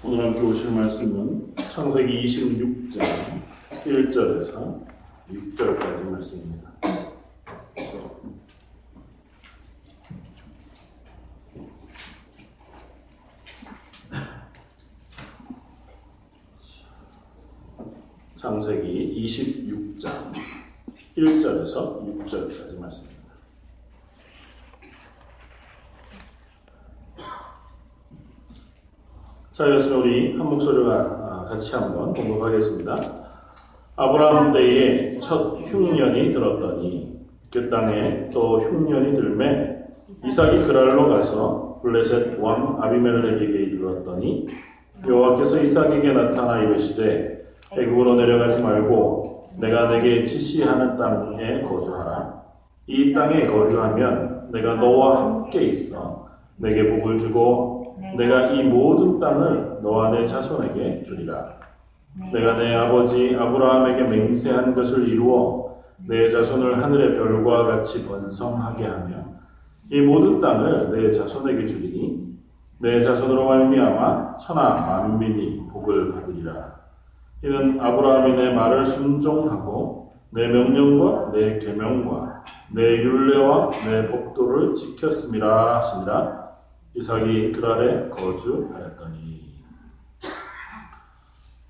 오늘 함께 오실 말씀은 창세기 26장 1절에서 6절까지 말씀입니다. 창세기 26장 1절에서 6절까지 말씀입니다. 자, 여기서 우리 한 목소리와 같이 한번 공독하겠습니다. 아브라함 때에 첫 흉년이 들었더니 그 땅에 또 흉년이 들매 이삭이 그랄로 가서 블레셋 왕 아비멜렉에게 이르렀더니 여호와께서 이삭에게 나타나 이르시되 애굽으로 내려가지 말고 내가 내게 지시하는 땅에 거주하라. 이 땅에 거주하면 내가 너와 함께 있어 내게 복을 주고 내가 이 모든 땅을 너와 내 자손에게 주리라. 내가 내 아버지 아브라함에게 맹세한 것을 이루어 내 자손을 하늘의 별과 같이 번성하게 하며 이 모든 땅을 내 자손에게 주리니 내 자손으로 말미암아 천하 만민이 복을 받으리라. 이는 아브라함이 내 말을 순종하고 내 명령과 내 계명과 내 율례와 내 법도를 지켰음이라 하시니라. 이삭이 그랄에 거주하였더니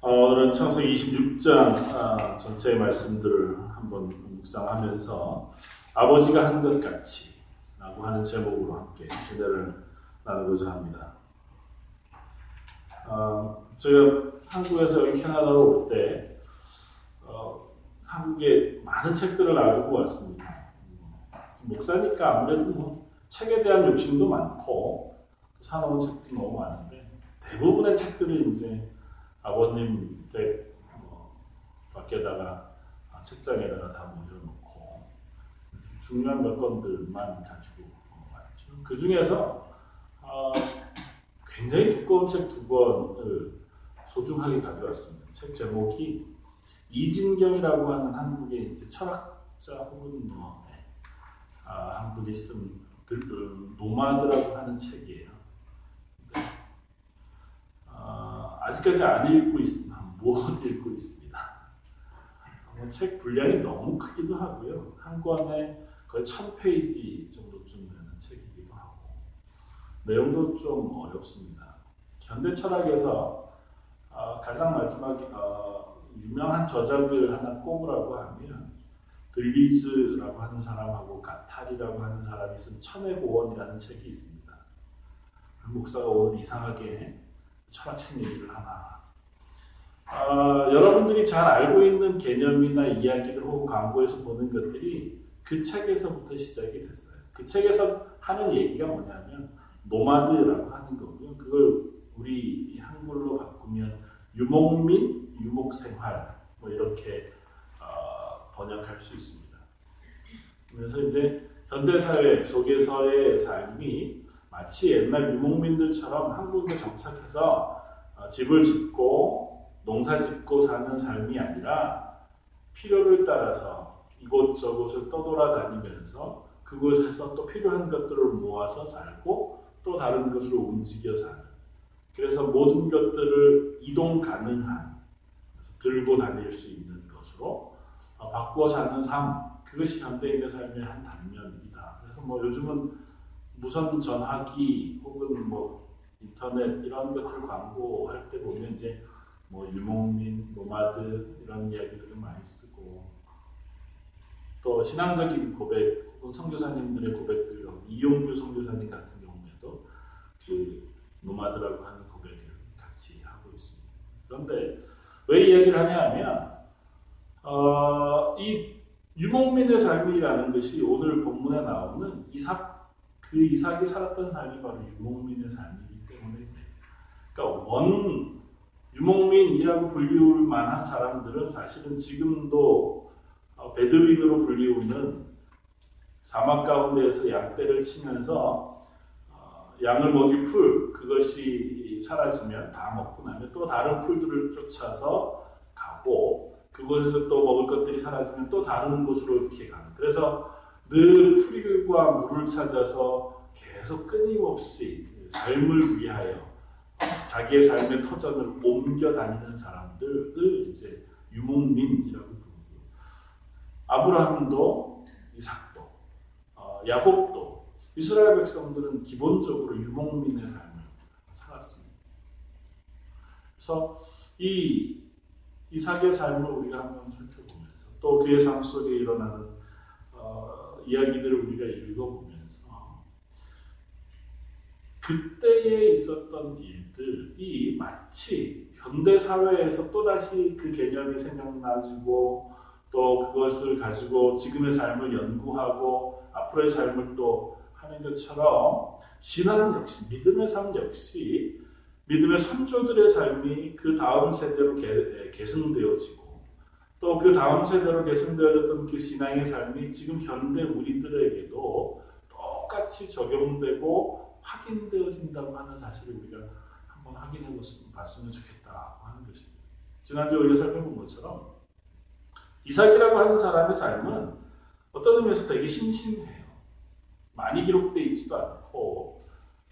어, 오늘은 창세기 26장 아, 전체의 말씀들을 한번 묵상하면서 아버지가 한 것 같이 라고 하는 제목으로 함께 은혜를 나누고자 합니다. 어, 제가 한국에서 여기 캐나다로 올 때, 어, 한국에 많은 책들을 놔두고 왔습니다. 목사니까 아무래도 뭐 책에 대한 욕심도 많고, 사놓은 책도 너무 많은데, 대부분의 책들이 이제 아버님 댁 뭐, 밖에다가 아, 책장에다가 다 모셔놓고, 중요한 몇 건들만 가지고 왔죠. 그 중에서, 어, 굉장히 두꺼운 책 두 권을 소중하게 가져왔습니다. 책 제목이 이진경이라고 하는 한국의 이제 철학자 혹은 뭐, 네. 아, 한 분이 쓴 노마드라고 하는 책이에요. 네. 아, 아직까지 안 읽고 있습니다. 못 읽고 있습니다. 뭐책 분량이 너무 크기도 하고요. 한 권에 거의 천 페이지 정도쯤 되는 책이기도 하고 내용도 좀 어렵습니다. 현대 철학에서 어, 가장 마지막 어, 유명한 저작을 하나 꼽으라고 하면 들리즈라고 하는 사람하고 가탈이라고 하는 사람이 쓴 천의 고원이라는 책이 있습니다. 목사가 오늘 이상하게 철학책 얘기를 하나. 어, 여러분들이 잘 알고 있는 개념이나 이야기들 혹은 광고에서 보는 것들이 그 책에서부터 시작이 됐어요. 그 책에서 하는 얘기가 뭐냐면 노마드라고 하는 거고요. 그걸 우리 한글로 바꾸면 유목민, 유목생활 뭐 이렇게 어, 번역할 수 있습니다. 그래서 이제 현대사회 속에서의 삶이 마치 옛날 유목민들처럼 한 군데 정착해서 어, 집을 짓고 농사 짓고 사는 삶이 아니라 필요를 따라서 이곳저곳을 떠돌아다니면서 그곳에서 또 필요한 것들을 모아서 살고 또 다른 것으로 움직여 사는 그래서 모든 것들을 이동 가능한 들고 다닐 수 있는 것으로 어, 바꾸어 사는 삶 그것이 현대인의 삶의 한 단면이다. 그래서 뭐 요즘은 무선 전화기 혹은 뭐 인터넷 이런 것들 광고할 때 보면 이제 뭐 유목민, 노마드 이런 이야기들을 많이 쓰고 또 신앙적인 고백 혹은 선교사님들의 고백들 이용규 선교사님 같은 경우에도 그 노마드라고 하는 고백을 같이 하고 있습니다. 그런데 왜 이야기를 하냐면 어, 이 유목민의 삶이라는 것이 오늘 본문에 나오는 이삭 그 이삭이 살았던 삶이 바로 유목민의 삶이기 때문에 그러니까 원 유목민이라고 불리울 만한 사람들은 사실은 지금도 어, 베드윈으로 불리우는 사막 가운데에서 양떼를 치면서 양을 먹일 풀 그것이 사라지면 다 먹고 나면 또 다른 풀들을 쫓아서 가고 그곳에서 또 먹을 것들이 사라지면 또 다른 곳으로 이렇게 가는. 그래서 늘 풀과 물을 찾아서 계속 끊임없이 삶을 위하여 자기의 삶의 터전을 옮겨 다니는 사람들을 이제 유목민이라고 부르고 아브라함도 이삭도 어, 야곱도 이스라엘 백성들은 기본적으로 유목민의 삶을 살았습니다. 그래서 이 이삭의 삶을 우리가 한번 살펴보면서 또 그의 삶 속에 일어나는 어, 이야기들을 우리가 읽어보면서 그때에 있었던 일들이 마치 현대 사회에서 또다시 그 개념이 생각나지고 또 그것을 가지고 지금의 삶을 연구하고 앞으로의 삶을 또 하는 것처럼 신앙 역시 믿음의 삶 역시 믿음의 선조들의 삶이 그 다음 세대로 개, 개성되어지고 또 그 다음 세대로 개성되어졌던 그 신앙의 삶이 지금 현대 우리들에게도 똑같이 적용되고 확인되어진다고 하는 사실을 우리가 한번 확인해 봤으면 좋겠다고 하는 것입니다. 지난주에 우리가 살펴본 것처럼 이삭이라고 하는 사람의 삶은 어떤 의미에서 되게 심심해요. 많이 기록되어 있지도 않고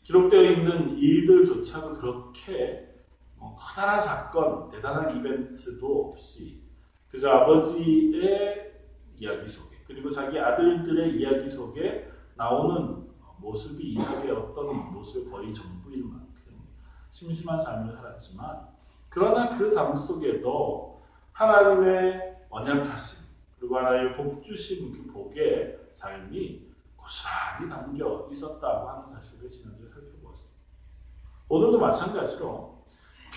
기록되어 있는 일들조차도 그렇게 뭐 커다란 사건, 대단한 이벤트도 없이 그저 아버지의 이야기 속에 그리고 자기 아들들의 이야기 속에 나오는 모습이 이삭의 어떤 모습의 거의 전부일 만큼 심심한 삶을 살았지만 그러나 그 삶 속에도 하나님의 언약하심 그리고 하나님의 복 주신 그 복의 삶이 고스란히 담겨 있었다고 하는 사실을 지난주에 살펴보았습니다. 오늘도 마찬가지로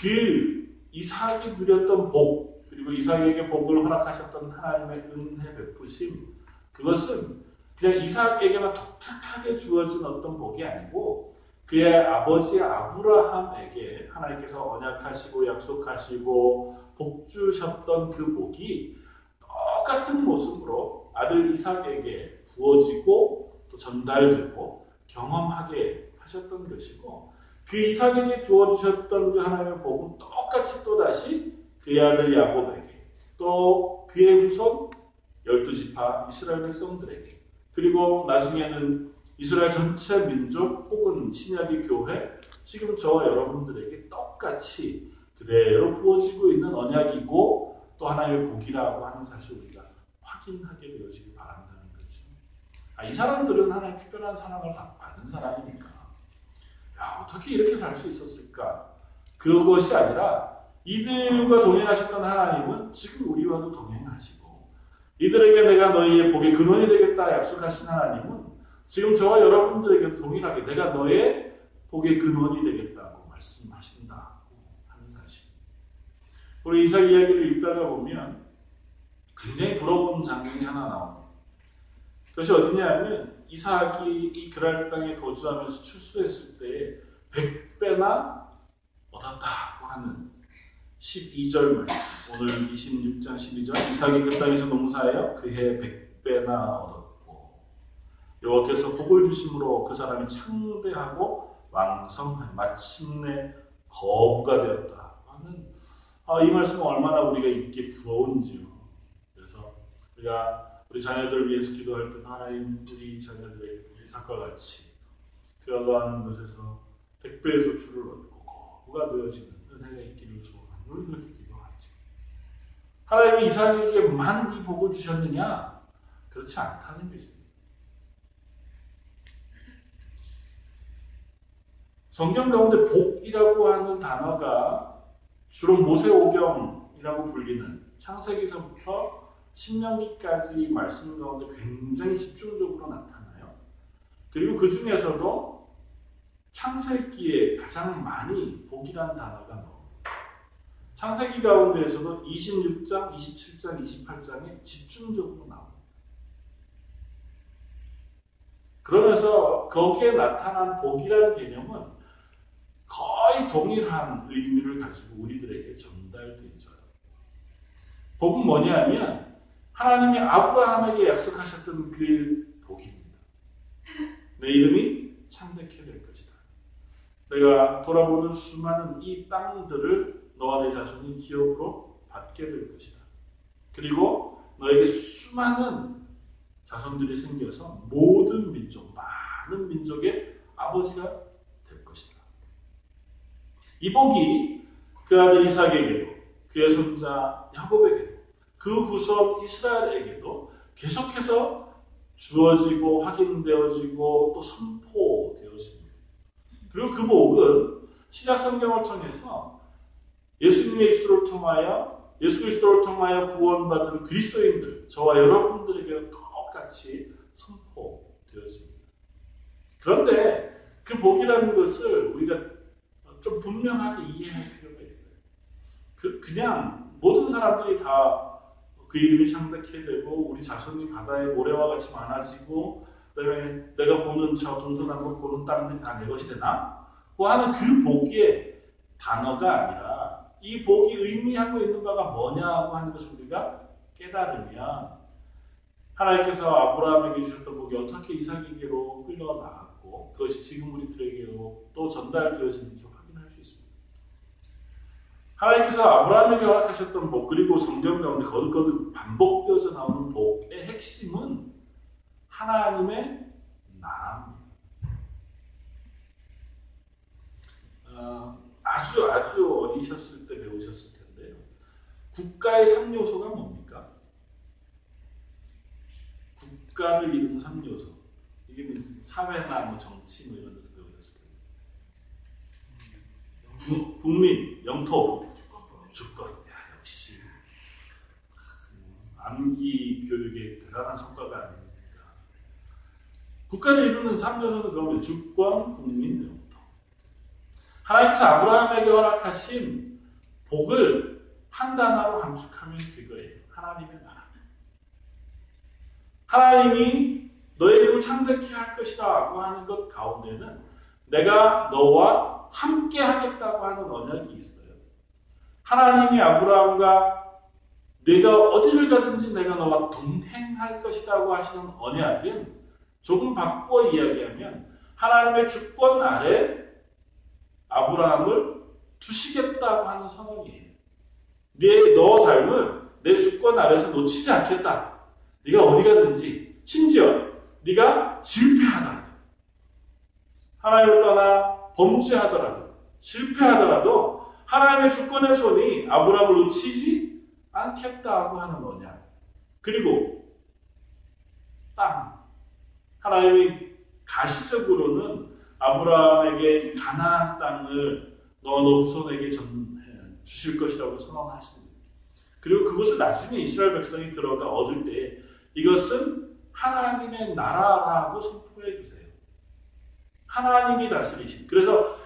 그 이삭이 누렸던 복 그리고 이삭에게 복을 허락하셨던 하나님의 은혜 베푸심 그것은 그냥 이삭에게만 독특하게 주어진 어떤 복이 아니고 그의 아버지 아브라함에게 하나님께서 언약하시고 약속하시고 복 주셨던 그 복이 똑같은 모습으로 아들 이삭에게 부어지고 또 전달되고 경험하게 하셨던 것이고 그 이삭에게 주어 주셨던 그 하나님의 복은 똑같이 또 다시 그의 아들 야곱에게 또 그의 후손 열두 지파 이스라엘 백성들에게 그리고 나중에는 이스라엘 전체 민족 혹은 신약의 교회 지금 저와 여러분들에게 똑같이 그대로 부어지고 있는 언약이고 또 하나님의 복이라고 하는 사실 우리가 확인하게 되어지기 바란다는 거죠. 아, 이 사람들은 하나님 특별한 사랑을 받은 사람이니까 야, 어떻게 이렇게 살 수 있었을까? 그것이 아니라 이들과 동행하셨던 하나님은 지금 우리와도 동행하시고 이들에게 내가 너희의 복의 근원이 되겠다 약속하신 하나님은 지금 저와 여러분들에게도 동일하게 내가 너의 복의 근원이 되겠다고 말씀하신다고 하는 사실. 우리 이삭 이야기를 읽다가 보면 굉장히 부러운 장면이 하나 나옵니다. 그것이 어디냐면 이삭이 이 그랄 땅에 거주하면서 출소했을 때 100배나 얻었다고 하는 12절 말씀. 오늘 26장 12절 이삭이 그 땅에서 농사하여 그해 100배나 얻었고 여호와께서 복을 주심으로 그 사람이 창대하고 왕성한 마침내 거부가 되었다 하는 아, 이 말씀은 얼마나 우리가 있기 부러운지요. 그래서 우리가 우리 자녀들을 위해서 기도할 때 하나님 우리 자녀들에게 이삭과 같이 그가 하는 것에서 100배의 소출을 얻고 거부가 되어지는 은혜가 있기를 소원 우리 그렇게 기도하죠. 하나님이 이삭에게만 이 복을 주셨느냐? 그렇지 않다는 것입니다. 성경 가운데 복이라고 하는 단어가 주로 모세오경이라고 불리는 창세기서부터 신명기까지 말씀 가운데 굉장히 집중적으로 나타나요. 그리고 그 중에서도 창세기에 가장 많이 복이라는 단어가. 창세기 가운데에서도 26장, 27장, 28장에 집중적으로 나옵니다. 그러면서 거기에 나타난 복이라는 개념은 거의 동일한 의미를 가지고 우리들에게 전달되죠. 복은 뭐냐면 하나님이 아브라함에게 약속하셨던 그 복입니다. 내 이름이 창대케 될 것이다. 내가 돌아보는 수많은 이 땅들을 너와 내 자손이 기업으로 받게 될 것이다. 그리고 너에게 수많은 자손들이 생겨서 모든 민족, 많은 민족의 아버지가 될 것이다. 이 복이 그 아들 이삭에게도 그의 손자 야곱에게도 그 후손 이스라엘에게도 계속해서 주어지고 확인되어지고 또 선포되어집니다. 그리고 그 복은 신약 성경을 통해서 예수님의 입술을 통하여 예수 그리스도를 통하여 구원받은 그리스도인들 저와 여러분들에게 똑같이 선포되어집니다. 그런데 그 복이라는 것을 우리가 좀 분명하게 이해할 필요가 있어요. 그, 그냥 모든 사람들이 다 그 이름이 창대케 되고 우리 자손이 바다의 모래와 같이 많아지고 그다음에 내가 보는 저 동서남북 보는 땅들이 다 내 것이 되나? 고 하는 그 복의 단어가 아니라 이 복이 의미하고 있는 바가 뭐냐고 하는 것을 우리가 깨달으면 하나님께서 아브라함에게 주셨던 복이 어떻게 이삭에게로 흘러나갔고 그것이 지금 우리들에게로 또 전달되어지는지 확인할 수 있습니다. 하나님께서 아브라함에게 허락하셨던 복 그리고 성경 가운데 거듭거듭 반복되어져 나오는 복의 핵심은 하나님의 나라입니다. 어, 아주 아주 어리셨을 때 배우셨을 텐데요. 국가의 3요소가 뭡니까? 국가를 이루는 3요소. 이게 무슨 사회나 뭐 정치 뭐 이런 데서 배우셨을 텐데. 국민, 영토, 주권. 야, 역시. 암기 교육의 대단한 성과가 아닙니까? 국가를 이루는 3요소는 그겁니다. 주권, 국민, 영토. 하나님께서 아브라함에게 허락하신 복을 한 단어로 함축하면 그거예요. 하나님의 나라. 하나님이 이름을 창대케 할 것이라고 하는 것 가운데는 내가 너와 함께 하겠다고 하는 언약이 있어요. 하나님이 아브라함과 내가 어디를 가든지 내가 너와 동행할 것이라고 하시는 언약은 조금 바꾸어 이야기하면 하나님의 주권 아래 아브라함을 두시겠다고 하는 선언이에요. 네, 너 삶을 내 주권 아래서 놓치지 않겠다. 네가 어디 가든지 심지어 네가 실패하더라도 하나님을 떠나 범죄하더라도 실패하더라도 하나님의 주권의 손이 아브라함을 놓치지 않겠다고 하는 언약. 그리고 땅. 하나님이 가시적으로는 아브라함에게 가나안 땅을 너, 너 후손에게 전, 주실 것이라고 선언하십니다. 그리고 그것을 나중에 이스라엘 백성이 들어가 얻을 때 이것은 하나님의 나라라고 선포해 주세요. 하나님이 다스리신. 그래서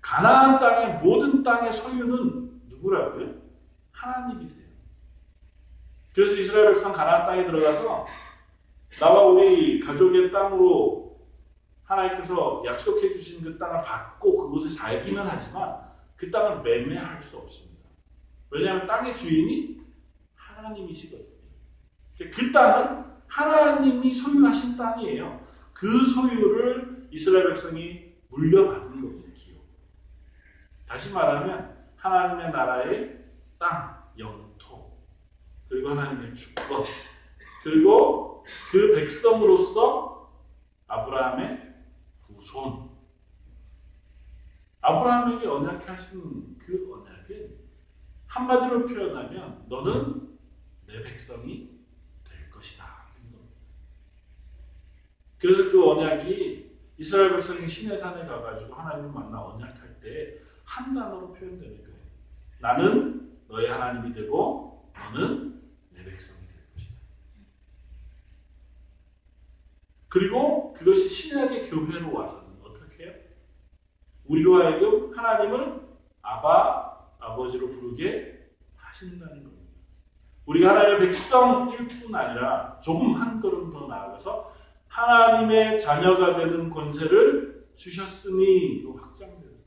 가나안 땅의 모든 땅의 소유는 누구라고요? 하나님이세요. 그래서 이스라엘 백성 가나안 땅에 들어가서 나와 우리 가족의 땅으로 하나님께서 약속해 주신 그 땅을 받고 그곳에 살기는 하지만 그 땅을 매매할 수 없습니다. 왜냐하면 땅의 주인이 하나님이시거든요. 그 땅은 하나님이 소유하신 땅이에요. 그 소유를 이스라엘 백성이 물려받은 겁니다. 기업. 다시 말하면 하나님의 나라의 땅, 영토, 그리고 하나님의 주권, 그리고 그 백성으로서 아브라함의 후손. 아브라함에게 언약하신 그 언약은 한마디로 표현하면 너는 내 백성이 될 것이다. 그래서 그 언약이 이스라엘 백성이 신의 산에 가가지고 하나님을 만나 언약할 때 한 단어로 표현되는 거예요. 나는 너의 하나님이 되고 너는 내 백성이 될 것이다. 그리고 그것이 신약의 교회로 와서는 어떻게 해요? 우리로 하여금 하나님을 아바, 아버지로 부르게 하신다는 겁니다. 우리가 하나님의 백성일 뿐 아니라 조금 한 걸음 더 나아가서 하나님의 자녀가 되는 권세를 주셨으니 확장되는 거예요.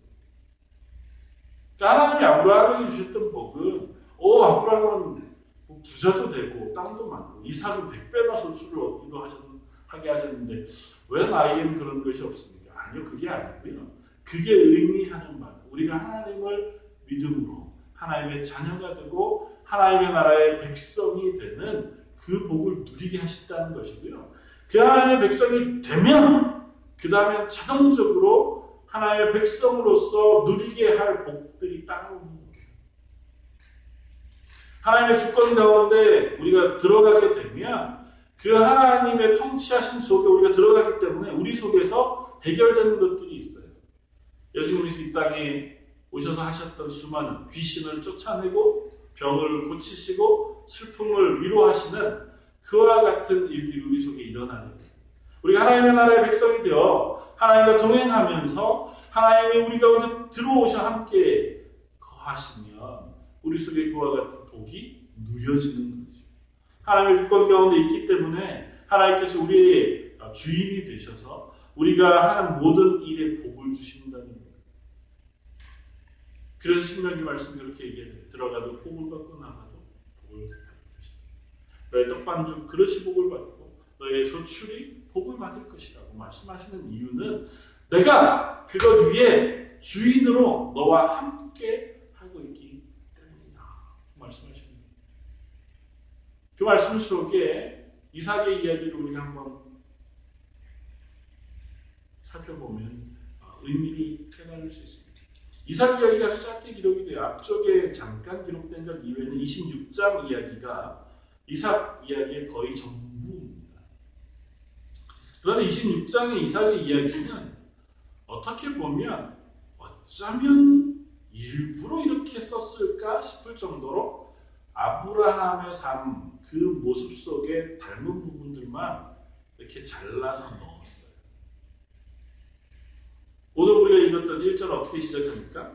그러니까 하나님이 아브라함에게 주셨던 복은 오 아브라함은 뭐 부자도 되고 땅도 많고 이삭은 백배나 소출을 얻기도 하셨, 하게 하셨는데 왜 나에게는 그런 것이 없습니까? 아니요 그게 아니고요. 그게 의미하는 말 우리가 하나님을 믿음으로 하나님의 자녀가 되고 하나님의 나라의 백성이 되는 그 복을 누리게 하셨다는 것이고요. 그 하나님의 백성이 되면 그 다음에 자동적으로 하나님의 백성으로서 누리게 할 복들이 따라오는 겁니다. 하나님의 주권 가운데 우리가 들어가게 되면 그 하나님의 통치하심 속에 우리가 들어가기 때문에 우리 속에서 해결되는 것들이 있어요. 예수님께서 이 땅에 오셔서 하셨던 수많은 귀신을 쫓아내고 병을 고치시고 슬픔을 위로하시는 그와 같은 일들이 우리 속에 일어나는 거예요. 우리가 하나님의 나라의 백성이 되어 하나님과 동행하면서 하나님이 우리 가운데 들어오셔 함께 거하시면 우리 속에 그와 같은 복이 누려지는 거죠. 하나님의 주권 가운데 있기 때문에 하나님께서 우리의 주인이 되셔서 우리가 하는 모든 일에 복을 주신다는 거예요. 그래서 신명기 말씀 그렇게 얘기해요. 들어가도 복을 받고 나가도 복을 받을 것이다. 너의 떡반죽 그릇이 복을 받고 너의 소출이 복을 받을 것이라고 말씀하시는 이유는 내가 그것 위에 주인으로 너와 함께 하고 있기 때문이다. 말씀하시는 그 말씀 속에 이삭의 이야기를 우리가 한번 살펴보면 어, 의미를 깨달을 수 있습니다. 이삭 이야기가 짧게 기록이 돼요. 앞쪽에 잠깐 기록된 것 이외에는 26장 이야기가 이삭 이야기의 거의 전부입니다. 그런데 26장의 이삭의 이야기는 어떻게 보면 어쩌면 일부러 이렇게 썼을까 싶을 정도로 아브라함의 삶, 그 모습 속에 닮은 부분들만 이렇게 잘라서 넣었어요. 오늘 우리가 읽었던 1절 어떻게 시작합니까?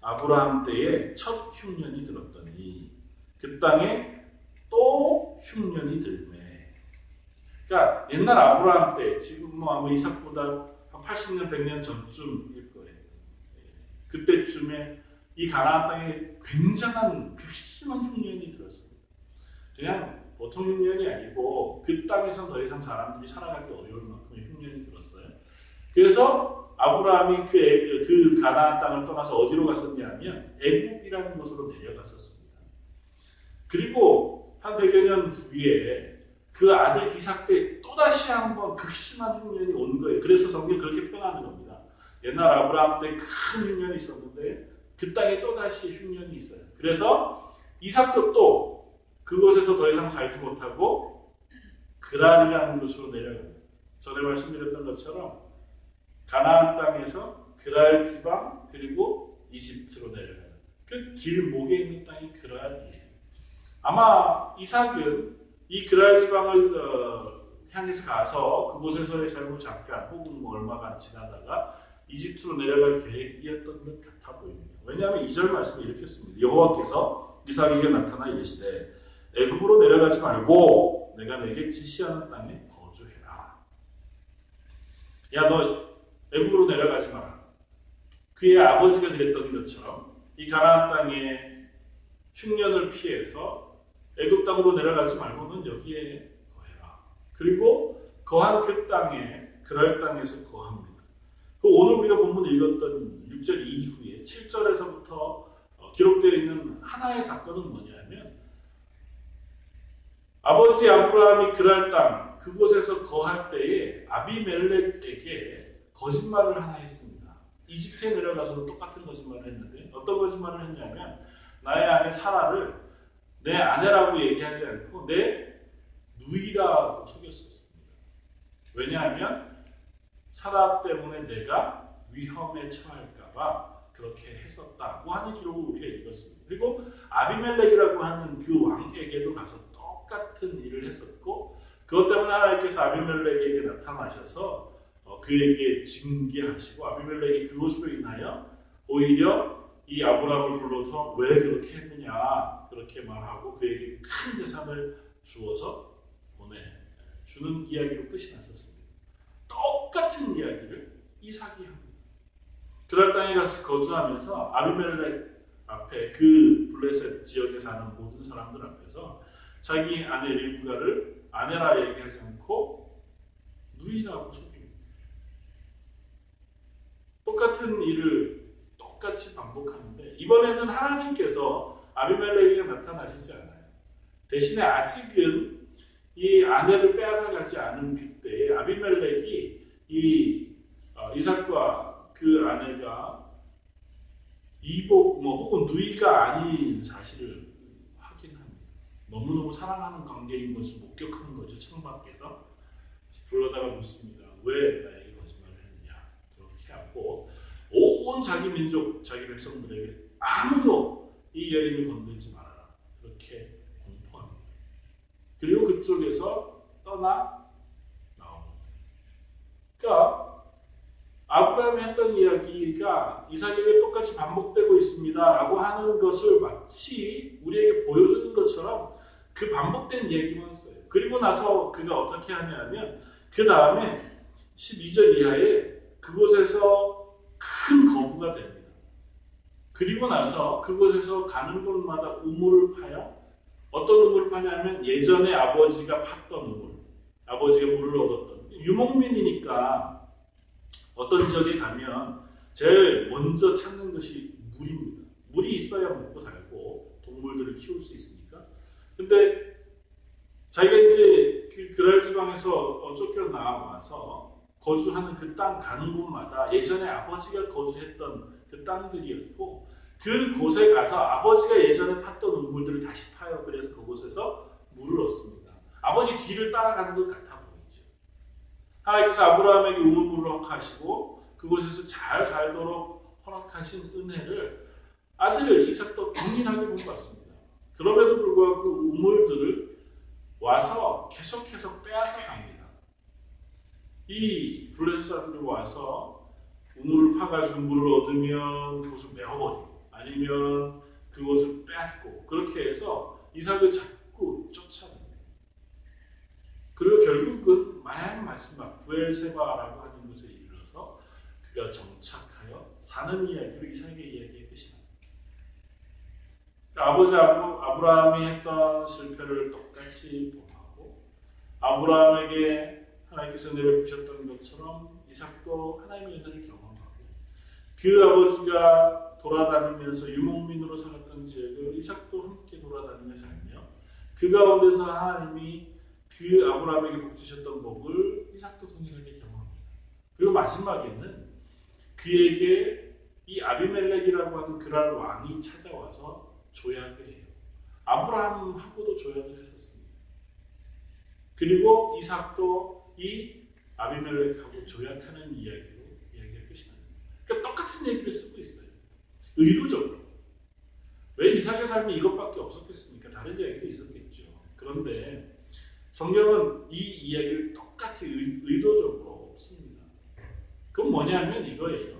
아브라함 때에 첫 흉년이 들었더니 그 땅에 또 흉년이 들매. 그러니까 옛날 아브라함 때 지금 뭐 아마 이삭보다 한 80년 100년 전쯤일 거예요. 그때쯤에 이 가나안 땅에 굉장한 극심한 흉년이 들었습니다. 그냥 보통 흉년이 아니고 그 땅에선 더 이상 사람들이 살아가기 어려울 만큼의 흉년이 들었어요. 그래서 아브라함이 그, 그 가나안 땅을 떠나서 어디로 갔었냐면 애굽이라는 곳으로 내려갔었습니다. 그리고 한 100여 년 후에 그 아들 이삭 때 또다시 한번 극심한 흉년이 온 거예요. 그래서 성경 그렇게 표현하는 겁니다. 옛날 아브라함 때 큰 흉년이 있었는데 그 땅에 또다시 흉년이 있어요. 그래서 이삭도 또 그곳에서 더 이상 살지 못하고 그랄이라는 곳으로 내려갑니다. 전에 말씀드렸던 것처럼 가나안 땅에서 그랄 지방 그리고 이집트로 내려가는 그 길목에 있는 땅이 그랄이에요. 아마 이삭은 이 그랄 지방을 어, 향해서 가서 그곳에서의 삶을 잠깐 혹은 뭐 얼마간 지나다가 이집트로 내려갈 계획이었던 것 같아 보입니다. 왜냐하면 2절 말씀이 이렇게 씁니다. 여호와께서 이삭에게 나타나 이르시되 애굽으로 내려가지 말고 내가 내게 지시하는 땅에 거주해라. 야 너 애굽으로 내려가지 마라. 그의 아버지가 그랬던 것처럼 이 가나안 땅에 흉년을 피해서 애굽 땅으로 내려가지 말고는 여기에 거해라. 그리고 거한 그 땅에 그럴 땅에서 거합니다. 그 오늘 우리가 본문 읽었던 6절 이후에 7절에서부터 기록되어 있는 하나의 사건은 뭐냐면 아버지 아브라함이 그랄 땅 그곳에서 거할 때에 아비멜렉에게 거짓말을 하나 했습니다. 이집트에 내려가서도 똑같은 거짓말을 했는데 어떤 거짓말을 했냐면 나의 아내 사라를 내 아내라고 얘기하지 않고 내 누이라고 속였었습니다. 왜냐하면 사라 때문에 내가 위험에 처할까봐 그렇게 했었다고 하는 기록을 우리가 읽었습니다. 그리고 아비멜렉이라고 하는 그 왕에게도 가서 똑같은 일을 했었고 그것 때문에 하나님께서 아비멜렉에게 나타나셔서 그에게 징계하시고 아비멜렉이 그것으로 인하여 오히려 이 아브라함을 불러서 왜 그렇게 했느냐 그렇게 말하고 그에게 큰 재산을 주어서 보내 주는 이야기로 끝이 났었습니다. 똑같은 이야기를 이삭이 합니다. 그럴 땅에 가서 거주하면서 아비멜렉 앞에 그 블레셋 지역에 사는 모든 사람들 앞에서 자기 아내 리브가를 아내라 얘기하지 않고 누이라고 속입니다. 똑같은 일을 똑같이 반복하는데 이번에는 하나님께서 아비멜렉에게 나타나시지 않아요. 대신에 아직은 이 아내를 빼앗아 가지 않은 그때에 아비멜렉이 이 어, 이삭과 그 아내가 이복 뭐 혹은 누이가 아닌 사실을. 너무너무 사랑하는 관계인 것을 목격한 거죠. 창밖에서 불러다가 묻습니다. 왜 나에게 거짓말을 했느냐 그렇게 하고 온 자기 민족 자기 백성들에게 아무도 이 여인을 건들지 말아라 그렇게 공포합니다. 그리고 그쪽에서 떠나 나옵니다. 그러니까 아브라함이 했던 이야기가 이삭에게 똑같이 반복되고 있습니다라고 하는 것을 마치 우리에게 보여주는 것처럼 그 반복된 이야기만 써요. 그리고 나서 그가 어떻게 하냐면 그 다음에 12절 이하에 그곳에서 큰 거부가 됩니다. 그리고 나서 그곳에서 가는 곳마다 우물을 파요. 어떤 우물을 파냐면 예전에 아버지가 팠던 우물. 아버지가 물을 얻었던. 유목민이니까 어떤 지역에 가면 제일 먼저 찾는 것이 물입니다. 물이 있어야 먹고 살고 동물들을 키울 수 있으니까. 근데 자기가 이제 그 그랄 지방에서 쫓겨나와서 거주하는 그 땅 가는 곳마다 예전에 아버지가 거주했던 그 땅들이었고 그 곳에 가서 아버지가 예전에 팠던 우물들을 다시 파요. 그래서 그곳에서 물을 얻습니다. 아버지 뒤를 따라가는 것 같아 보이죠. 하나님께서 아브라함에게 우물물을 허락하시고 그곳에서 잘 살도록 허락하신 은혜를 아들 이삭도 동일하게 본것 같습니다. 그럼에도 불구하고 그 우물들을 와서 계속해서 빼앗아 갑니다. 이 블레셋 사람들이 와서 우물을 파가지고 물을 얻으면 그곳을 메워버리고 아니면 그곳을 빼앗고 그렇게 해서 이삭을 자꾸 쫓아냅니다. 그리고 결국은 마약 말씀 부엘세바라고 하는 곳에 이르러서 그가 정착하여 사는 이야기로 이삭의 이야기의 끝이 납니다. 그러니까 아버지 아브라함이 했던 실패를 똑같이 범하고 아브라함에게 하나님께서 내려주셨던 것처럼 이삭도 하나님의 은혜를 경험하고 그 아버지가 돌아다니면서 유목민으로 살았던 지역을 이삭도 함께 돌아다니며 살며 그 가운데서 하나님이 그 아브라함에게 복 주셨던 복을 이삭도 동일하게 경험합니다. 그리고 마지막에는 그에게 이 아비멜렉이라고 하는 그랄 왕이 찾아와서 조약을 해요. 아브라함하고도 조약을 했었습니다. 그리고 이삭도 이 아비멜렉하고 조약하는 이야기로 이야기가 끝이 납니다. 그러니까 똑같은 얘기를 쓰고 있어요. 의도적으로. 왜 이삭의 삶이 이것밖에 없었겠습니까? 다른 이야기도 있었겠죠. 그런데 성경은 이 이야기를 똑같이 의도적으로 씁니다. 그건 뭐냐면 이거예요.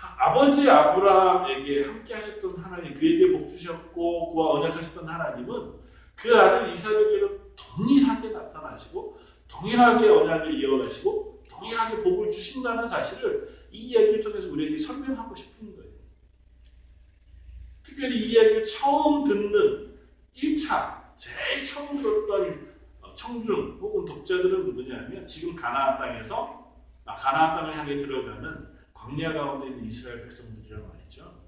아버지 아브라함에게 함께 하셨던 하나님, 그에게 복 주셨고 그와 언약하셨던 하나님은 그 아들 이삭에게로 동일하게 나타나시고 동일하게 언약을 이어가시고 동일하게 복을 주신다는 사실을 이 이야기를 통해서 우리에게 설명하고 싶은 거예요. 특별히 이 이야기를 처음 듣는 1차 제일 처음 들었던 어, 청중 혹은 독자들은 누구냐면 지금 가나안 땅에서 아, 가나안 땅을 향해 들어가는 광야 가운데 있는 이스라엘 백성들이란 말이죠.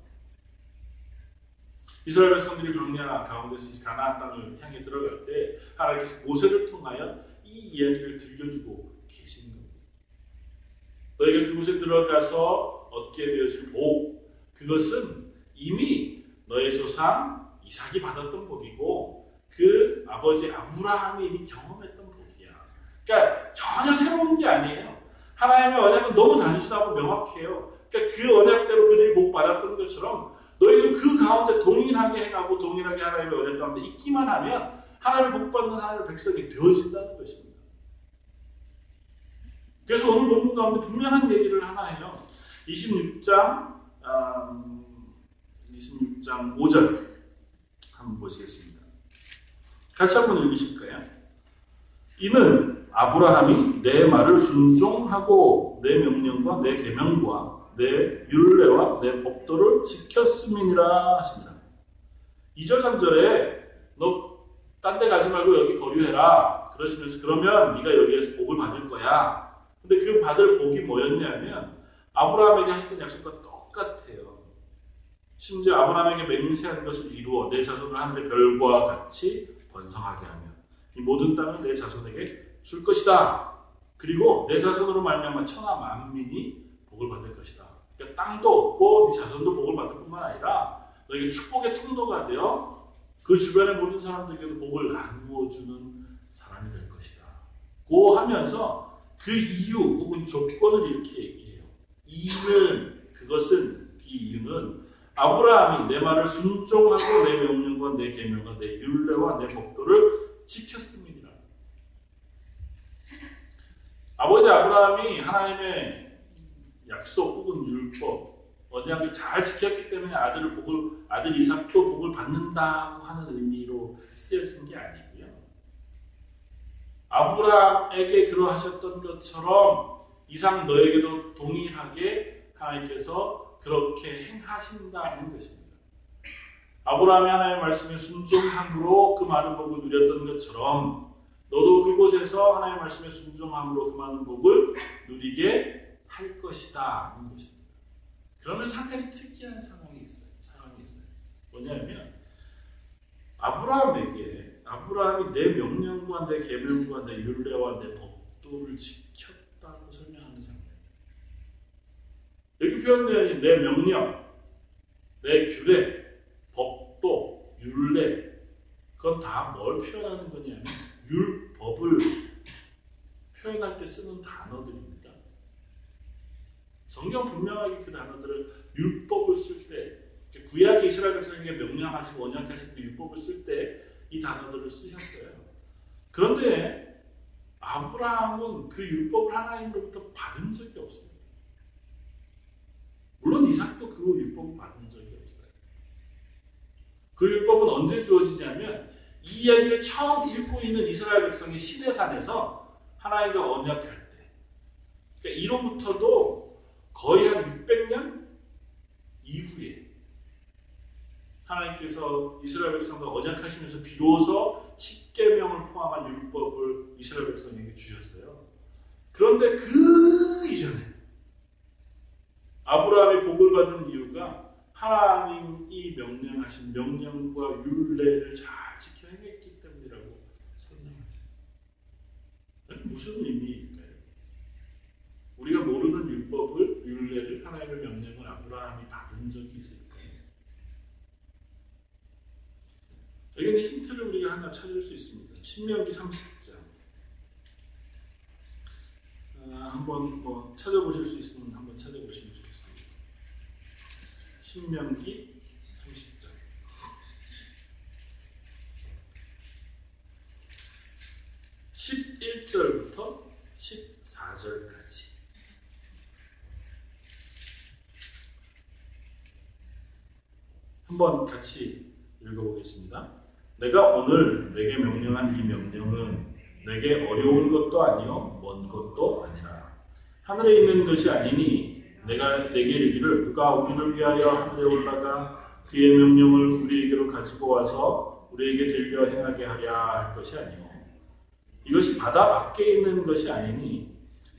이스라엘 백성들이 광야 가운데서 가나안 땅을 향해 들어갈 때 하나님께서 모세를 통하여 이 이야기를 들려주고 계신 겁니다. 너희가 그곳에 들어가서 얻게 되어질 복 그것은 이미 너의 조상 이삭이 받았던 복이고 그 아버지 아브라함이 이미 경험했던 복이야. 그러니까 전혀 새로운 게 아니에요. 하나님의 언약은 너무 단순하고 명확해요. 그러니까 그 언약대로 그들이 복 받았던 것처럼 너희도 그 가운데 동일하게 행하고 동일하게 하나님의 언약 가운데 있기만 하면 하나님을 복 받는 하나님의 백성이 되어진다는 것입니다. 그래서 오늘 본문 가운데 분명한 얘기를 하나 해요. 26장 음, 26장 5절 한번 보시겠습니다. 같이 한번 읽으실까요? 이는 아브라함이 내 말을 순종하고 내 명령과 내 계명과 내 율례와 내 법도를 지켰음이니라 하시니라. 2절 3절에 너 딴 데 가지 말고 여기 거류해라. 그러시면서 그러면 네가 여기에서 복을 받을 거야. 근데 그 받을 복이 뭐였냐면 아브라함에게 하셨던 약속과 똑같아요. 심지어 아브라함에게 맹세한 것을 이루어 내 자손을 하늘의 별과 같이 번성하게 하며 이 모든 땅을 내 자손에게 줄 것이다. 그리고 내 자손으로 말미암아 천하 만민이 복을 받을 것이다. 그러니까 땅도 얻고 네 자손도 복을 받을 뿐만 아니라 너에게 축복의 통로가 되어 그 주변의 모든 사람들에게도 복을 나누어 주는 사람이 될 것이다. 고 하면서 그 이유 혹은 조건을 이렇게 얘기해요. 이유는 그것은 그 이유는 아브라함이 내 말을 순종하고 내 명령과 내 계명과 내 율례와 내 법도를 지켰습니다. 아버지 아브라함이 하나님의 약속 혹은 율법 언약을 잘 지켰기 때문에 아들을 복을 아들 이삭도 복을 받는다고 하는 의미로 쓰여진 게 아니고요. 아브라함에게 그러하셨던 것처럼 이상 너에게도 동일하게 하나님께서 그렇게 행하신다는 것입니다. 아브라함이 하나님의 말씀에 순종함으로 그 많은 복을 누렸던 것처럼 너도 그곳에서 하나님의 말씀에 순종함으로 그 많은 복을 누리게 할 것이다. 는 것입니다. 그러면서 한 가지 특이한 상황이 있어요. 상황이 있어요. 뭐냐면, 아브라함에게, 아브라함이 내 명령과 내 계명과 내 율례와 내 법도를 지켰다고 설명하는 장면. 여기 표현되어 있는 내 명령, 내 규례, 법도, 율례, 그건 다 뭘 표현하는 거냐면, 율법을 표현할 때 쓰는 단어들입니다. 성경 분명하게 그 단어들을 율법을 쓸 때, 구약의 이스라엘 백성에게 명령하시고 언약하실 때 율법을 쓸 때 이 단어들을 쓰셨어요. 그런데 아브라함은 그 율법을 하나님으로부터 받은 적이 없습니다. 물론 이삭도 그 율법을 받은. 그 율법은 언제 주어지냐면 이 이야기를 처음 읽고 있는 이스라엘 백성이 시내산에서 하나님과 언약할 때, 그러니까 이로부터도 거의 한 600년 이후에 하나님께서 이스라엘 백성과 언약하시면서 비로소 십계명을 포함한 율법을 이스라엘 백성에게 주셨어요. 그런데 그 이전에 아브라함이 복을 받은 이유가 하나님이 명령하신 명령과 율례를 잘 지켜 행했기 때문이라고 설명하죠. 무슨 의미일까요? 우리가 모르는 율법을, 율례를, 하나님의 명령을 아브라함이 받은 적이 있을까요? 여기는 힌트를 우리가 하나 찾을 수 있습니다. 신명기 30장. 아, 한번 뭐 찾아보실 수 있으면 한번 찾아보시면 좋겠습니다. 신명기 30장. 11절부터 14절까지. 한번 같이 읽어보겠습니다. 내가 오늘 내게 명령한 이 명령은 내게 어려운 것도 아니요 먼 것도 아니라 하늘에 있는 것이 아니니 내가 내게 이르기를 누가 우리를 위하여 하늘에 올라가 그의 명령을 우리에게로 가지고 와서 우리에게 들려 행하게 하랴 할 것이 아니요 이것이 바다 밖에 있는 것이 아니니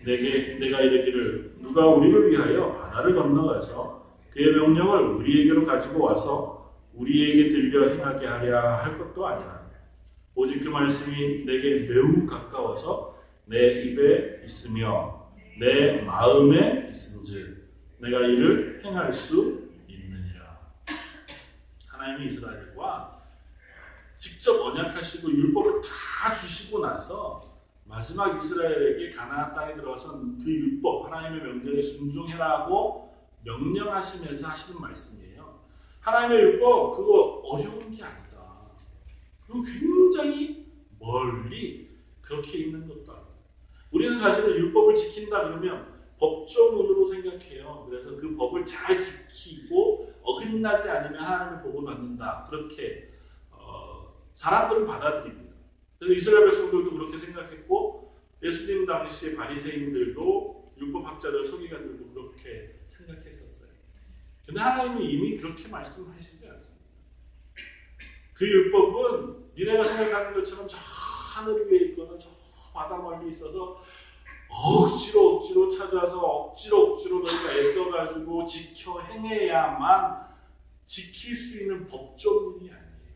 내게 내가 이르기를 누가 우리를 위하여 바다를 건너가서 그의 명령을 우리에게로 가지고 와서 우리에게 들려 행하게 하랴 할 것도 아니라 오직 그 말씀이 내게 매우 가까워서 내 입에 있으며 내 마음에 있은즉 내가 이를 행할 수 있느니라. 하나님이 이스라엘과 직접 언약하시고 율법을 다 주시고 나서 마지막 이스라엘에게 가나안 땅에 들어가서 그 율법 하나님의 명령에 순종해라고 명령하시면서 하시는 말씀이에요. 하나님의 율법 그거 어려운 게 아니다. 그리고 굉장히 멀리 그렇게 있는 것도 아니다. 우리는 사실은 율법을 지킨다 그러면 법조문으로 생각해요. 그래서 그 법을 잘 지키고 어긋나지 않으면 하나님의 복을 받는다. 그렇게 어, 사람들은 받아들입니다. 그래서 이스라엘 백성들도 그렇게 생각했고 예수님 당시의 바리새인들도 율법학자들, 서기관들도 그렇게 생각했었어요. 근데 하나님은 이미 그렇게 말씀하시지 않습니다. 그 율법은 니네가 생각하는 것처럼 저 하늘 위에 있거나 저 바다 멀리 있어서 억지로 억지로 찾아서 억지로 억지로 너희가 애써가지고 지켜 행해야만 지킬 수 있는 법조문이 아니에요.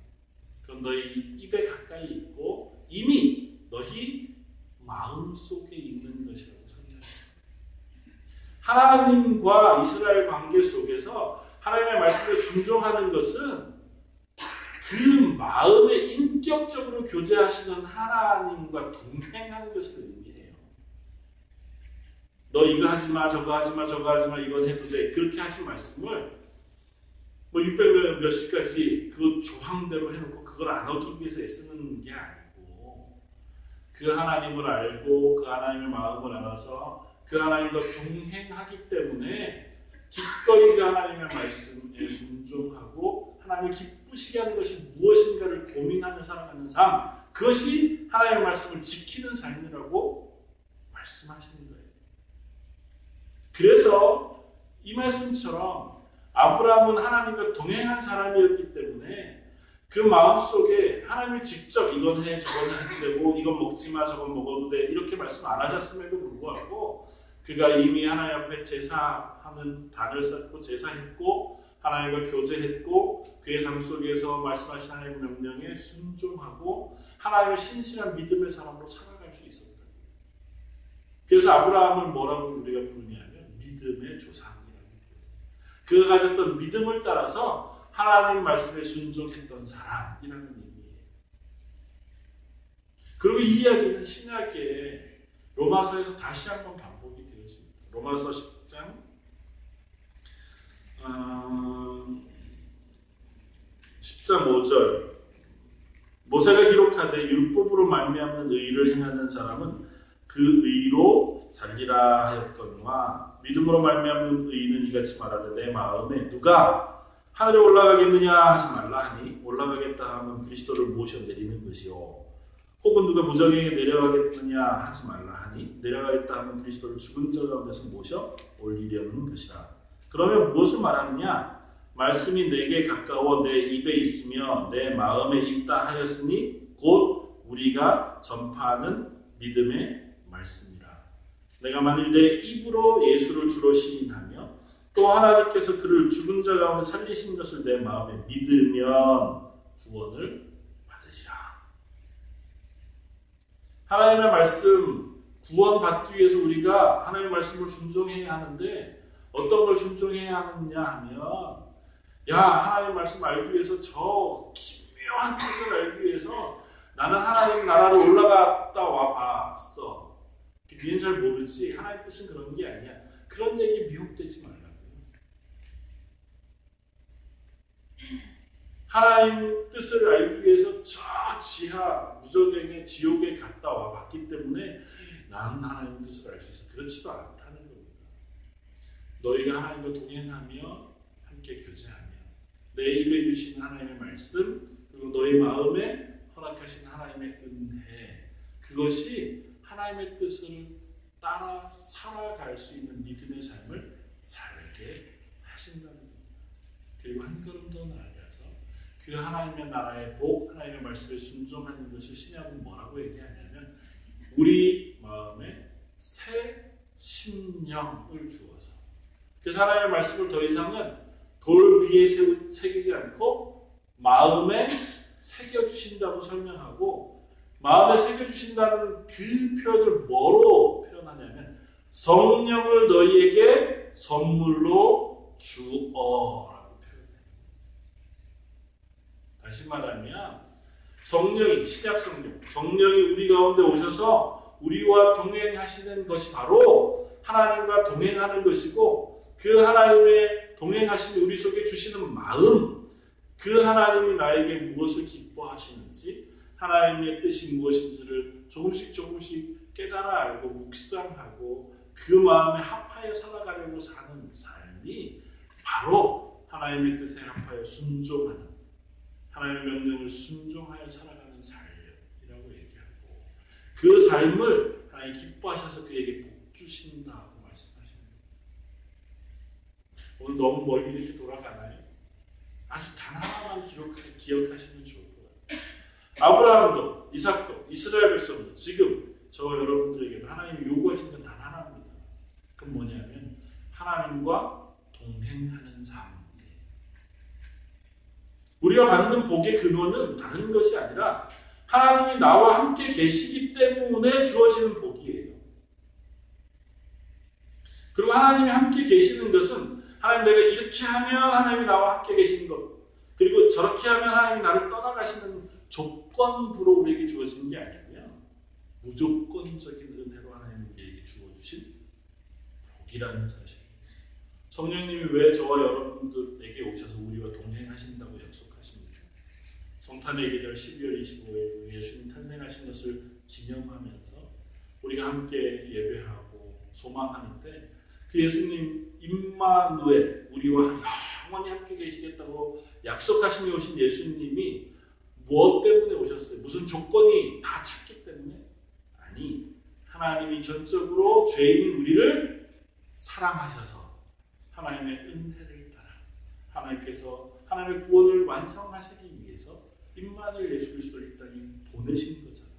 그건 너희 입에 가까이 있고 이미 너희 마음 속에 있는 것이라고 설명해요. 하나님과 이스라엘 관계 속에서 하나님의 말씀에 순종하는 것은 그 마음에 인격적으로 교제하시는 하나님과 동행하는 것을 의미해요. 너 이거 하지 마, 저거 하지 마, 저거 하지 마, 이건 돼. 그렇게 하신 말씀을 뭐 600몇 몇시까지 그 조항대로 해놓고 그걸 안 얻기 위해서 애쓰는 게 아니고 그 하나님을 알고 그 하나님의 마음을 알아서 그 하나님과 동행하기 때문에 기꺼이 그 하나님의 말씀에 순종하고 하나님을 기쁘시게 하는 것이 무엇인가를 고민하며 살아가는 삶 그것이 하나님의 말씀을 지키는 삶이라고 말씀하시는 거예요. 그래서 이 말씀처럼 아브라함은 하나님과 동행한 사람이었기 때문에 그 마음속에 하나님이 직접 이건 해 저건 해도 되고 이건 먹지 마 저건 먹어도 돼 이렇게 말씀 안 하셨음에도 불구하고 그가 이미 하나님 앞에 제사하는 단을 쌓고 제사했고 하나님과 교제했고 그의 삶 속에서 말씀하신 하나님의 명령에 순종하고 하나님의 신실한 믿음의 사람으로 살아갈 수 있었다. 그래서 아브라함을 뭐라고 우리가 부르냐면 믿음의 조상이라고 그가 가졌던 믿음을 따라서 하나님 말씀에 순종했던 사람이라는 의미예요. 그리고 이 이야기는 신약의 로마서에서 다시 한번 반복이 되어집니다. 로마서 10장 어, 10장 5절 모세가 기록하되 율법으로 말미암는 의를 행하는 사람은 그 의로 살리라 하였거니와 믿음으로 말미암는 의는 이같이 말하되 내 마음에 누가 하늘에 올라가겠느냐 하지 말라 하니 올라가겠다 하면 그리스도를 모셔 내리는 것이요. 혹은 누가 무정에게 내려가겠느냐 하지 말라 하니 내려가겠다 하면 그리스도를 죽은 자 가운데서 모셔 올리려는 것이라. 그러면 무엇을 말하느냐? 말씀이 내게 가까워 내 입에 있으며 내 마음에 있다 하였으니 곧 우리가 전파하는 믿음의 말씀이라. 내가 만일 내 입으로 예수를 주로 시인하며 또 하나님께서 그를 죽은 자 가운데 살리신 것을 내 마음에 믿으면 구원을 받으리라. 하나님의 말씀 구원 받기 위해서 우리가 하나님의 말씀을 순종해야 하는데 어떤 걸 순종해야 하느냐 하면 야 하나님 말씀 알기 위해서 저 기묘한 뜻을 알기 위해서 나는 하나님 나라로 올라갔다 와 봤어. 니는 잘 모르지. 하나님 뜻은 그런 게 아니야. 그런 얘기 미혹되지 말라. 하나님 뜻을 알기 위해서 저 지하 무저갱의 지옥에 갔다 와 봤기 때문에 나는 하나님 뜻을 알 수 있어. 그렇지도 겁니다. 너희가 하나님과 동행하며 함께 교제하며 내 입에 주신 하나님의 말씀 그리고 너희 마음에 허락하신 하나님의 은혜 그것이 하나님의 뜻을 따라 살아갈 수 있는 믿음의 삶을 살게 하신다는 겁니다. 그리고 한 걸음 더 나아가 그 하나님의 나라의 복, 하나님의 말씀에 순종하는 것을 신약은 뭐라고 얘기하냐면 우리 마음에 새 심령을 주어서 그래서 하나님의 말씀을 더 이상은 돌 위에 새기지 않고 마음에 새겨주신다고 설명하고 마음에 새겨주신다는 그 표현을 뭐로 표현하냐면 성령을 너희에게 선물로 주어 다시 말하면 성령이 신약 성령, 성령이 우리 가운데 오셔서 우리와 동행하시는 것이 바로 하나님과 동행하는 것이고 그 하나님의 동행하심이 우리 속에 주시는 마음, 그 하나님이 나에게 무엇을 기뻐하시는지, 하나님의 뜻이 무엇인지를 조금씩 조금씩 깨달아 알고 묵상하고 그 마음에 합하여 살아가려고 사는 삶이 바로 하나님의 뜻에 합하여 순종하는 하나님의 명령을 순종하여 살아가는 삶이라고 얘기하고 그 삶을 하나님 기뻐하셔서 그에게 복 말씀하십니다. 오늘 너무 멀리 이렇게 돌아가나요? 아주 단 하나만 기록하, 기억하 시면 좋을 것 같아요. 아브라함도 이삭도 이스라엘 백성도 지금 저 여러분들에게도 하나님이 요구하신 건 단 하나입니다. 그건 뭐냐면 하나님과 동행하는 삶. 우리가 받는 복의 근원은 다른 것이 아니라 하나님이 나와 함께 계시기 때문에 주어지는 복이에요. 그리고 하나님이 함께 계시는 것은 하나님 내가 이렇게 하면 하나님이 나와 함께 계시는 것 그리고 저렇게 하면 하나님이 나를 떠나가시는 조건부로 우리에게 주어지는 게 아니고요. 무조건적인 은혜로 하나님이 우리에게 주어주신 복이라는 사실. 성령님이 왜 저와 여러분들에게 오셔서 우리와 동행하신다고 약속하십니까? 성탄의 계절 12월 25일 예수님 탄생하신 것을 기념하면서 우리가 함께 예배하고 소망하는데 그 예수님 임마누엘 우리와 영원히 함께 계시겠다고 약속하시며 오신 예수님이 무엇 때문에 오셨어요? 무슨 조건이 다 찼기 때문에? 아니 하나님이 전적으로 죄인인 우리를 사랑하셔서 하나님의 은혜를 따라 하나님께서 하나님의 구원을 완성하시기 위해서 임마누엘 예수 그리스도를 이 땅에 보내신 거잖아요.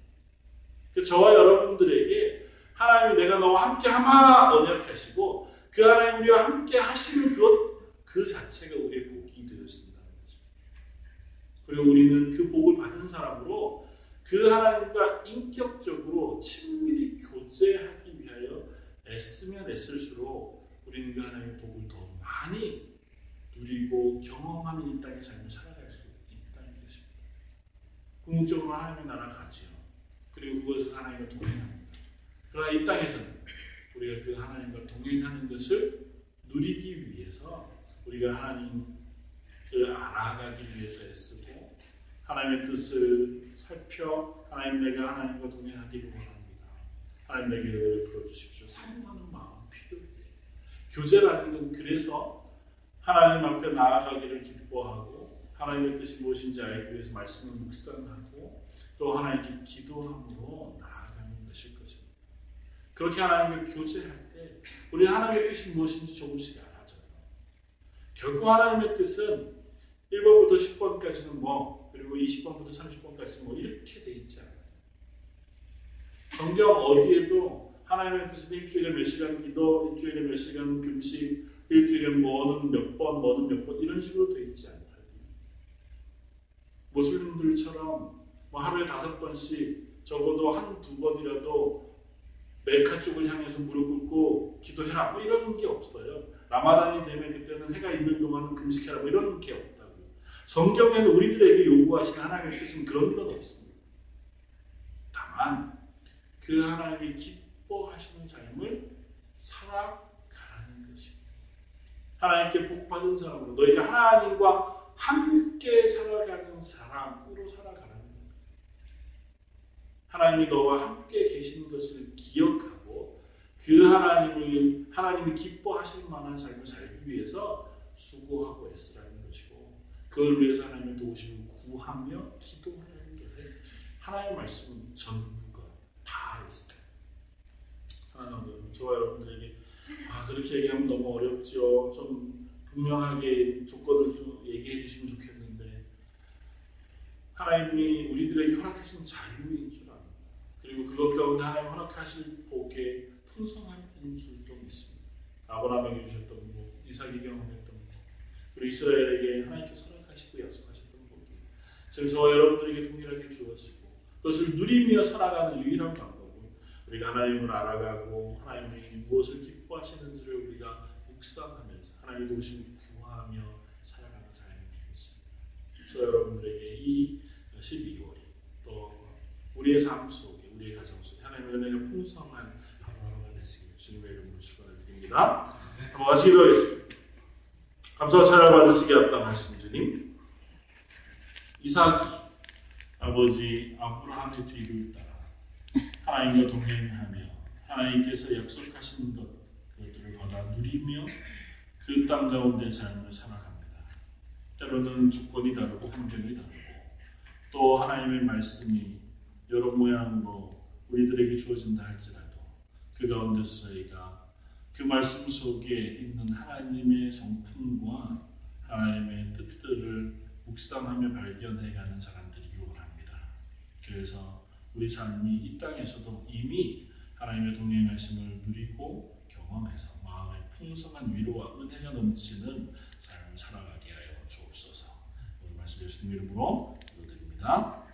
그 저와 여러분들에게 하나님이 내가 너와 함께 하마 언약하시고 그 하나님 우리와 함께 하시는 것 그 자체가 우리의 복이 되어진다는 거죠. 그리고 우리는 그 복을 받은 사람으로 그 하나님과 인격적으로 친밀히 교제하기 위하여 애쓰면 애쓸수록 우리는 그 하나님의 복을 더 많이 누리고 경험하는 이 땅의 삶을 살아갈 수 있다는 것입니다. 궁극적으로 하나님의 나라 가지요. 그리고 그것을 하나님과 동행합니다. 그러나 이 땅에서는 우리가 그 하나님과 동행하는 것을 누리기 위해서 우리가 하나님을 알아가기 위해서 애쓰고 하나님의 뜻을 살펴 하나님 내가 하나님과 동행하기를 원합니다. 하나님 내게 은혜를 풀어주십시오. 사모하는 마음 필요해요. 교제라는 건 그래서 하나님 앞에 나아가기를 기뻐하고 하나님의 뜻이 무엇인지 알기 위해서 말씀을 묵상하고 또 하나님께 기도함으로 나아가는 것일 것입니다. 그렇게 하나님과 교제할 때 우리 하나님의 뜻이 무엇인지 조금씩 알아져요. 결코 하나님의 뜻은 1번부터 10번까지는 뭐 그리고 20번부터 30번까지 뭐 이렇게 돼 있지 않아요. 성경 어디에도 하나님의 뜻은 일주일에 몇 시간 기도, 일주일에 몇 시간 금식, 일주일에 뭐는 몇 번, 뭐는 몇 번 이런 식으로 돼 있지 않다. 모슬림들처럼 뭐 하루에 다섯 번씩 적어도 한 두 번이라도 메카 쪽을 향해서 무릎 꿇고 기도해라 뭐 이런 게 없어요. 라마단이 되면 그때는 해가 있는 동안은 금식해라 뭐 이런 게 없다고. 성경에는 우리들에게 요구하시는 하나님의 뜻은 그런 건 없습니다. 다만 그 하나님이 기뻐하시는 삶을 살아가라는 것입니다. 하나님께 복받은 사람으로 너희가 하나님과 함께 살아가는 사람으로 살아가라는 겁니다. 하나님이 너와 함께 계신 것을 기억하고 그 하나님을 하나님이 기뻐하실 만한 삶을 살기 위해서 수고하고 애쓰라는 것이고 그걸 위해서 하나님의 도우심을 구하며 기도하는 것에 하나님의 말씀은 전부가 다 있습니다. 사랑하는 저와 여러분들에게 아, 그렇게 얘기하면 너무 어렵죠. 좀 분명하게 조건을 좀 얘기해 주시면 좋겠는데 하나님이 우리들에게 허락하신 자유인 줄. 그리고 그것 가운데 하나님 허락하실 복의 풍성함인 줄도 믿습니다. 아브라함에게 주셨던 복, 이삭이 경험했던 복, 그리고 이스라엘에게 하나님께서 허락하시고 약속하셨던 복이 지금 저와 여러분들에게 동일하게 주어지고 그것을 누리며 살아가는 유일한 방법은 우리가 하나님을 알아가고 하나님이 무엇을 기뻐하시는지를 우리가 묵상하면서 하나님의 도우심을 구하며 살아가는 삶이 되겠습니다. 저 여러분들에게 이 12월이 또 우리의 삶 속에 우리의 가정 속에 하나님의 은혜가 풍성한 하루하루가 되시길 주님의 이름으로 축원을 드립니다. 한번 같이 기도하겠습니다. 감사와 찬양 받으시기 합당하신 주님 이삭이 아버지 아브라함의 뒤를 따라 하나님과 동행하며 하나님께서 약속하신 것 그것들을 받아 누리며 그 땅 가운데 삶을 살아갑니다. 때로는 조건이 다르고 환경이 다르고 또 하나님의 말씀이 여러 모양으로 우리들에게 주어진다 할지라도 그 가운데서 저희가 그 말씀 속에 있는 하나님의 성품과 하나님의 뜻들을 묵상하며 발견해가는 사람들이기 원합니다. 그래서 우리 삶이 이 땅에서도 이미 하나님의 동행하심을 누리고 경험해서 마음의 풍성한 위로와 은혜가 넘치는 삶을 살아가게 하여 주옵소서. 오늘 말씀 예수님 이름으로 기도드립니다.